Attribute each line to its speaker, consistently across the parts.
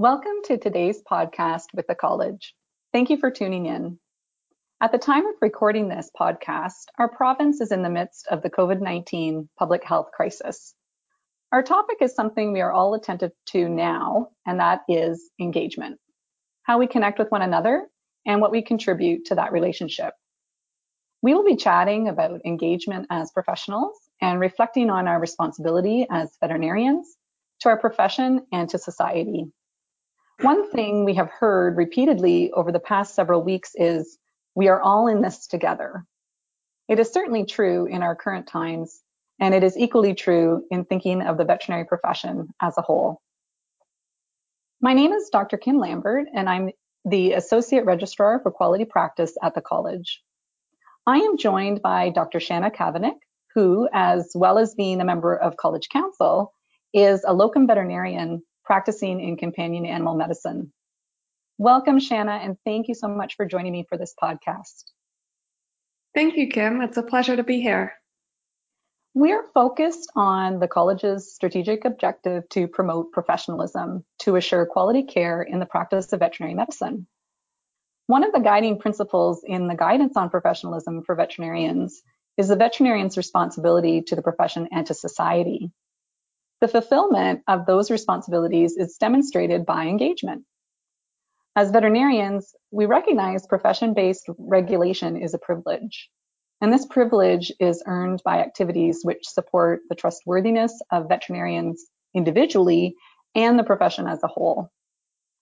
Speaker 1: Welcome to today's podcast with the college. Thank you for tuning in. At the time of recording this podcast, our province is in the midst of the COVID-19 public health crisis. Our topic is something we are all attentive to now, and that is engagement. How we connect with one another and what we contribute to that relationship. We will be chatting about engagement as professionals and reflecting on our responsibility as veterinarians to our profession and to society. One thing we have heard repeatedly over the past several weeks is we are all in this together. It is certainly true in our current times, and it is equally true in thinking of the veterinary profession as a whole. My name is Dr. Kim Lambert, and I'm the Associate Registrar for Quality Practice at the college. I am joined by Dr. Shannah Kavonic, who, as well as being a member of College Council, is a locum veterinarian practicing in companion animal medicine. Welcome, Shannah, and thank you so much for joining me for this podcast.
Speaker 2: Thank you, Kim. It's a pleasure to be here.
Speaker 1: We're focused on the college's strategic objective to promote professionalism to assure quality care in the practice of veterinary medicine. One of the guiding principles in the guidance on professionalism for veterinarians is the veterinarian's responsibility to the profession and to society. The fulfillment of those responsibilities is demonstrated by engagement. As veterinarians, we recognize profession-based regulation is a privilege. And this privilege is earned by activities which support the trustworthiness of veterinarians individually and the profession as a whole.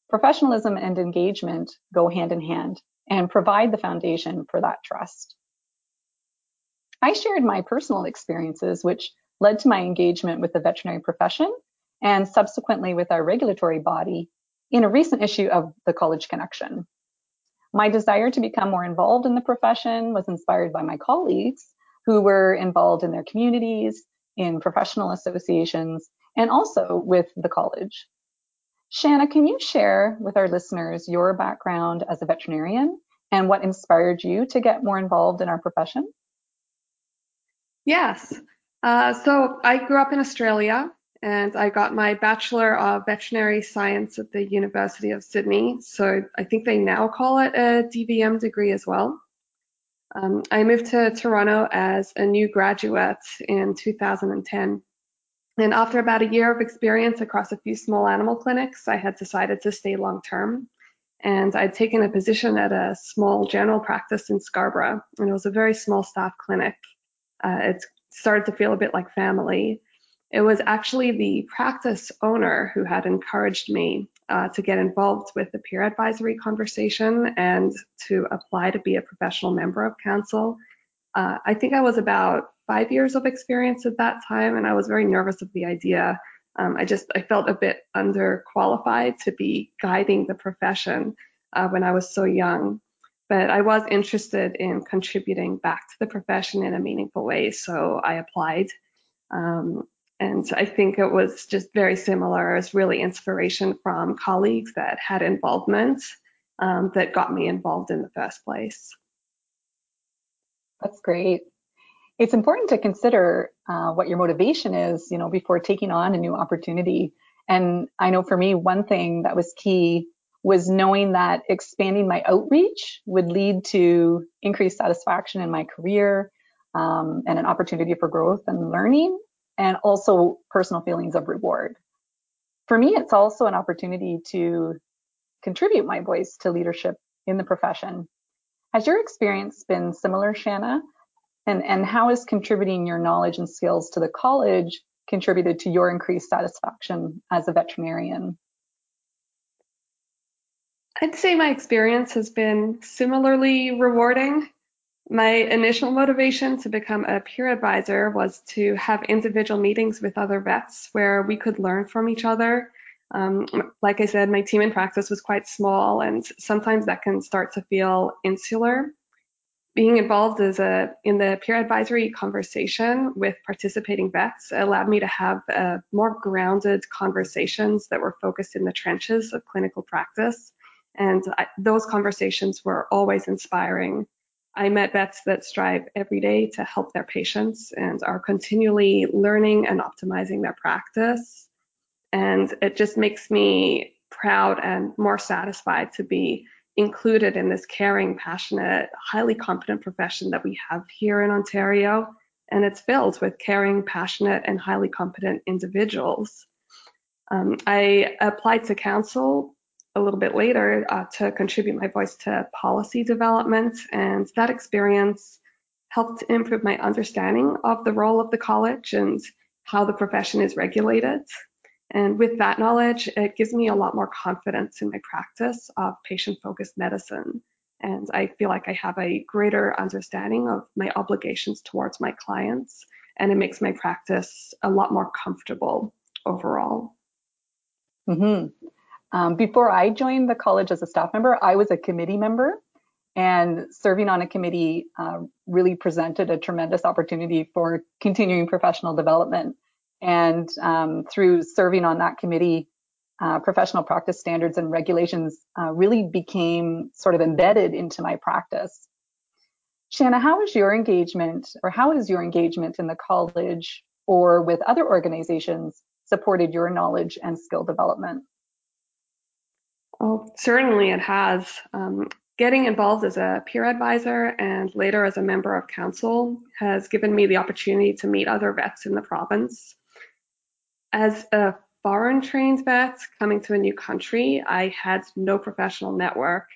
Speaker 1: Professionalism and engagement go hand in hand and provide the foundation for that trust. I shared my personal experiences, which led to my engagement with the veterinary profession and subsequently with our regulatory body in a recent issue of the College Connection. My desire to become more involved in the profession was inspired by my colleagues who were involved in their communities, in professional associations, and also with the college. Shannah, can you share with our listeners your background as a veterinarian and what inspired you to get more involved in our profession?
Speaker 2: Yes. Uh, so I grew up in Australia and I got my Bachelor of Veterinary Science at the University of Sydney. So I think they now call it a DVM degree as well. Um, I moved to Toronto as a new graduate in 2010. And after about a year of experience across a few small animal clinics, I had decided to stay long term. And I'd taken a position at a small general practice in Scarborough, and it was a very small staff clinic. Uh, it started to feel a bit like family. It was actually the practice owner who had encouraged me uh, to get involved with the peer advisory conversation and to apply to be a professional member of council. Uh, I think I was about five years of experience at that time, and I was very nervous of the idea. Um, I just I felt a bit underqualified to be guiding the profession uh, when I was so young. But I was interested in contributing back to the profession in a meaningful way, so I applied. Um, and I think it was just very similar. It was really inspiration from colleagues that had involvement um, that got me involved in the first place.
Speaker 1: That's great. It's important to consider uh, what your motivation is, you know, before taking on a new opportunity. And I know for me, one thing that was key was knowing that expanding my outreach would lead to increased satisfaction in my career um, and an opportunity for growth and learning and also personal feelings of reward. For me, it's also an opportunity to contribute my voice to leadership in the profession. Has your experience been similar, Shannah? And, and how has contributing your knowledge and skills to the college contributed to your increased satisfaction as a veterinarian?
Speaker 2: I'd say my experience has been similarly rewarding. My initial motivation to become a peer advisor was to have individual meetings with other vets where we could learn from each other. Um, like I said, my team in practice was quite small, and sometimes that can start to feel insular. Being involved as a in the peer advisory conversation with participating vets allowed me to have uh, more grounded conversations that were focused in the trenches of clinical practice, and I, those conversations were always inspiring I met vets that strive every day to help their patients and are continually learning and optimizing their practice. And it just makes me proud and more satisfied to be included in this caring, passionate, highly competent profession that we have here in Ontario. And it's filled with caring, passionate, and highly competent individuals. Um, I applied to council a little bit later uh, to contribute my voice to policy development, and that experience helped improve my understanding of the role of the college and how the profession is regulated. And with that knowledge, it gives me a lot more confidence in my practice of patient focused medicine. And I feel like I have a greater understanding of my obligations towards my clients, and it makes my practice a lot more comfortable overall.
Speaker 1: Mm-hmm. Um, before I joined the college as a staff member, I was a committee member, and serving on a committee uh, really presented a tremendous opportunity for continuing professional development. And um, through serving on that committee, uh, professional practice standards and regulations uh, really became sort of embedded into my practice. Shannah, how is your engagement or how is your engagement in the college or with other organizations supported your knowledge and skill development?
Speaker 2: Oh, certainly it has. Um, getting involved as a peer advisor and later as a member of council has given me the opportunity to meet other vets in the province. As a foreign trained vet coming to a new country, I had no professional network.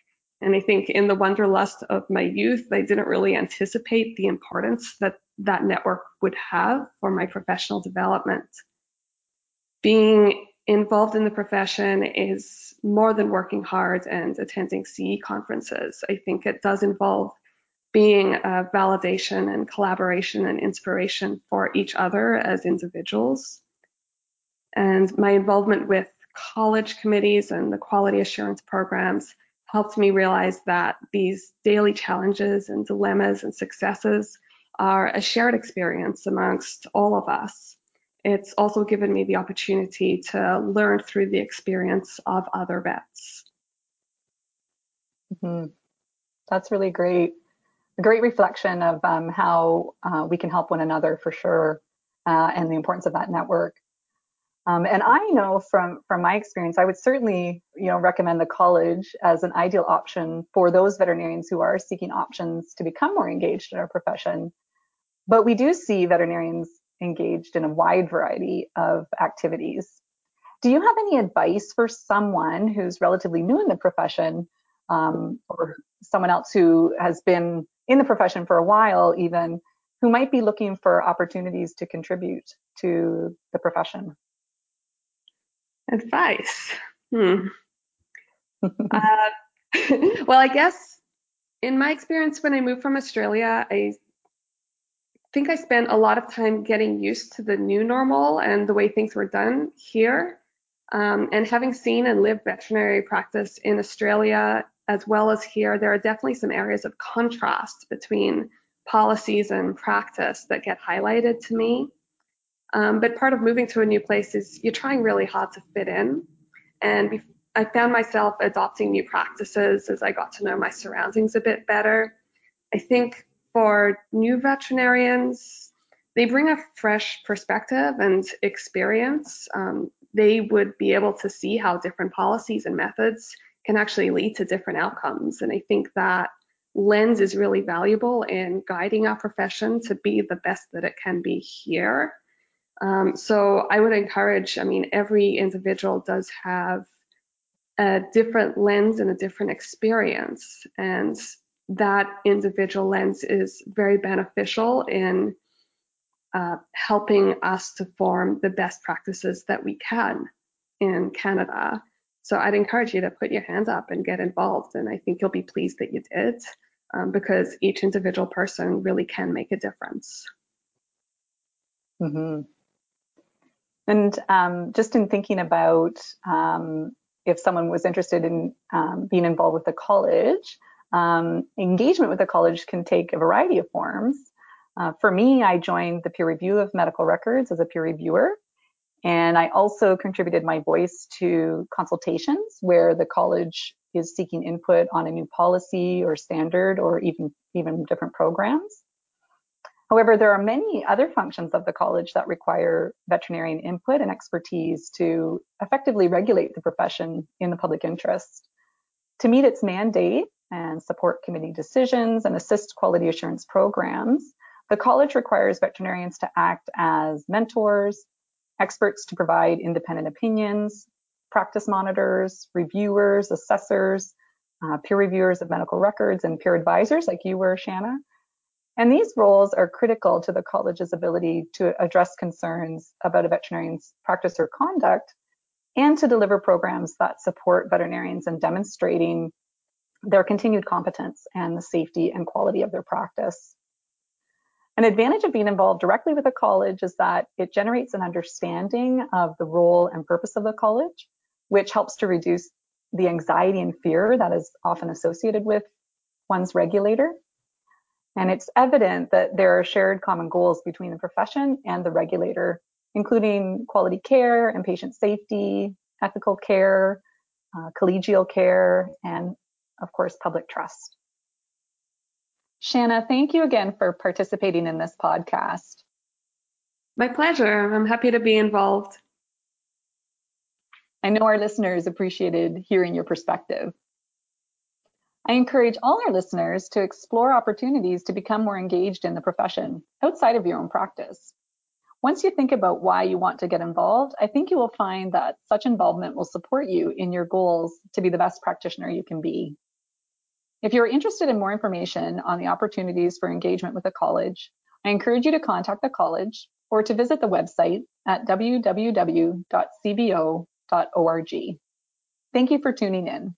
Speaker 2: And I think in the wanderlust of my youth, I didn't really anticipate the importance that that network would have for my professional development. Being involved in the profession is more than working hard and attending CE conferences. I think it does involve being a validation and collaboration and inspiration for each other as individuals. And my involvement with college committees and the quality assurance programs helped me realize that these daily challenges and dilemmas and successes are a shared experience amongst all of us it's also given me the opportunity to learn through the experience of other vets.
Speaker 1: Mm-hmm. That's really great. A great reflection of um, how uh, we can help one another for sure, uh, and the importance of that network. Um, and I know from from my experience, I would certainly you know recommend the college as an ideal option for those veterinarians who are seeking options to become more engaged in our profession. But we do see veterinarians engaged in a wide variety of activities. Do you have any advice for someone who's relatively new in the profession um, or someone else who has been in the profession for a while, even who might be looking for opportunities to contribute to the profession?
Speaker 2: Advice. Hmm. uh, well, I guess in my experience, when I moved from Australia, I think I spent a lot of time getting used to the new normal and the way things were done here. Um, and having seen and lived veterinary practice in Australia as well as here, there are definitely some areas of contrast between policies and practice that get highlighted to me. Um, but part of moving to a new place is you're trying really hard to fit in. And I found myself adopting new practices as I got to know my surroundings a bit better. I think for new veterinarians, they bring a fresh perspective and experience. Um, they would be able to see how different policies and methods can actually lead to different outcomes. And I think that lens is really valuable in guiding our profession to be the best that it can be here. Um, so I would encourage, I mean, every individual does have a different lens and a different experience. And that individual lens is very beneficial in uh, helping us to form the best practices that we can in Canada. So I'd encourage you to put your hands up and get involved. And I think you'll be pleased that you did um, because each individual person really can make a difference.
Speaker 1: Mm-hmm. And um, just in thinking about um, if someone was interested in um, being involved with the college, um, engagement with the college can take a variety of forms. Uh, for me, I joined the peer review of medical records as a peer reviewer. And I also contributed my voice to consultations where the college is seeking input on a new policy or standard or even, even different programs. However, there are many other functions of the college that require veterinarian input and expertise to effectively regulate the profession in the public interest. To meet its mandate and support committee decisions and assist quality assurance programs, the college requires veterinarians to act as mentors, experts to provide independent opinions, practice monitors, reviewers, assessors, uh, peer reviewers of medical records, and peer advisors like you were, Shannah. And these roles are critical to the college's ability to address concerns about a veterinarian's practice or conduct and to deliver programs that support veterinarians in demonstrating their continued competence and the safety and quality of their practice. An advantage of being involved directly with a college is that it generates an understanding of the role and purpose of the college, which helps to reduce the anxiety and fear that is often associated with one's regulator. And it's evident that there are shared common goals between the profession and the regulator, including quality care and patient safety, ethical care, uh, collegial care, and of course, public trust. Shannah, thank you again for participating in this podcast.
Speaker 2: My pleasure. I'm happy to be involved.
Speaker 1: I know our listeners appreciated hearing your perspective. I encourage all our listeners to explore opportunities to become more engaged in the profession outside of your own practice. Once you think about why you want to get involved, I think you will find that such involvement will support you in your goals to be the best practitioner you can be. If you're interested in more information on the opportunities for engagement with the college, I encourage you to contact the college or to visit the website at www.cvo.org. Thank you for tuning in.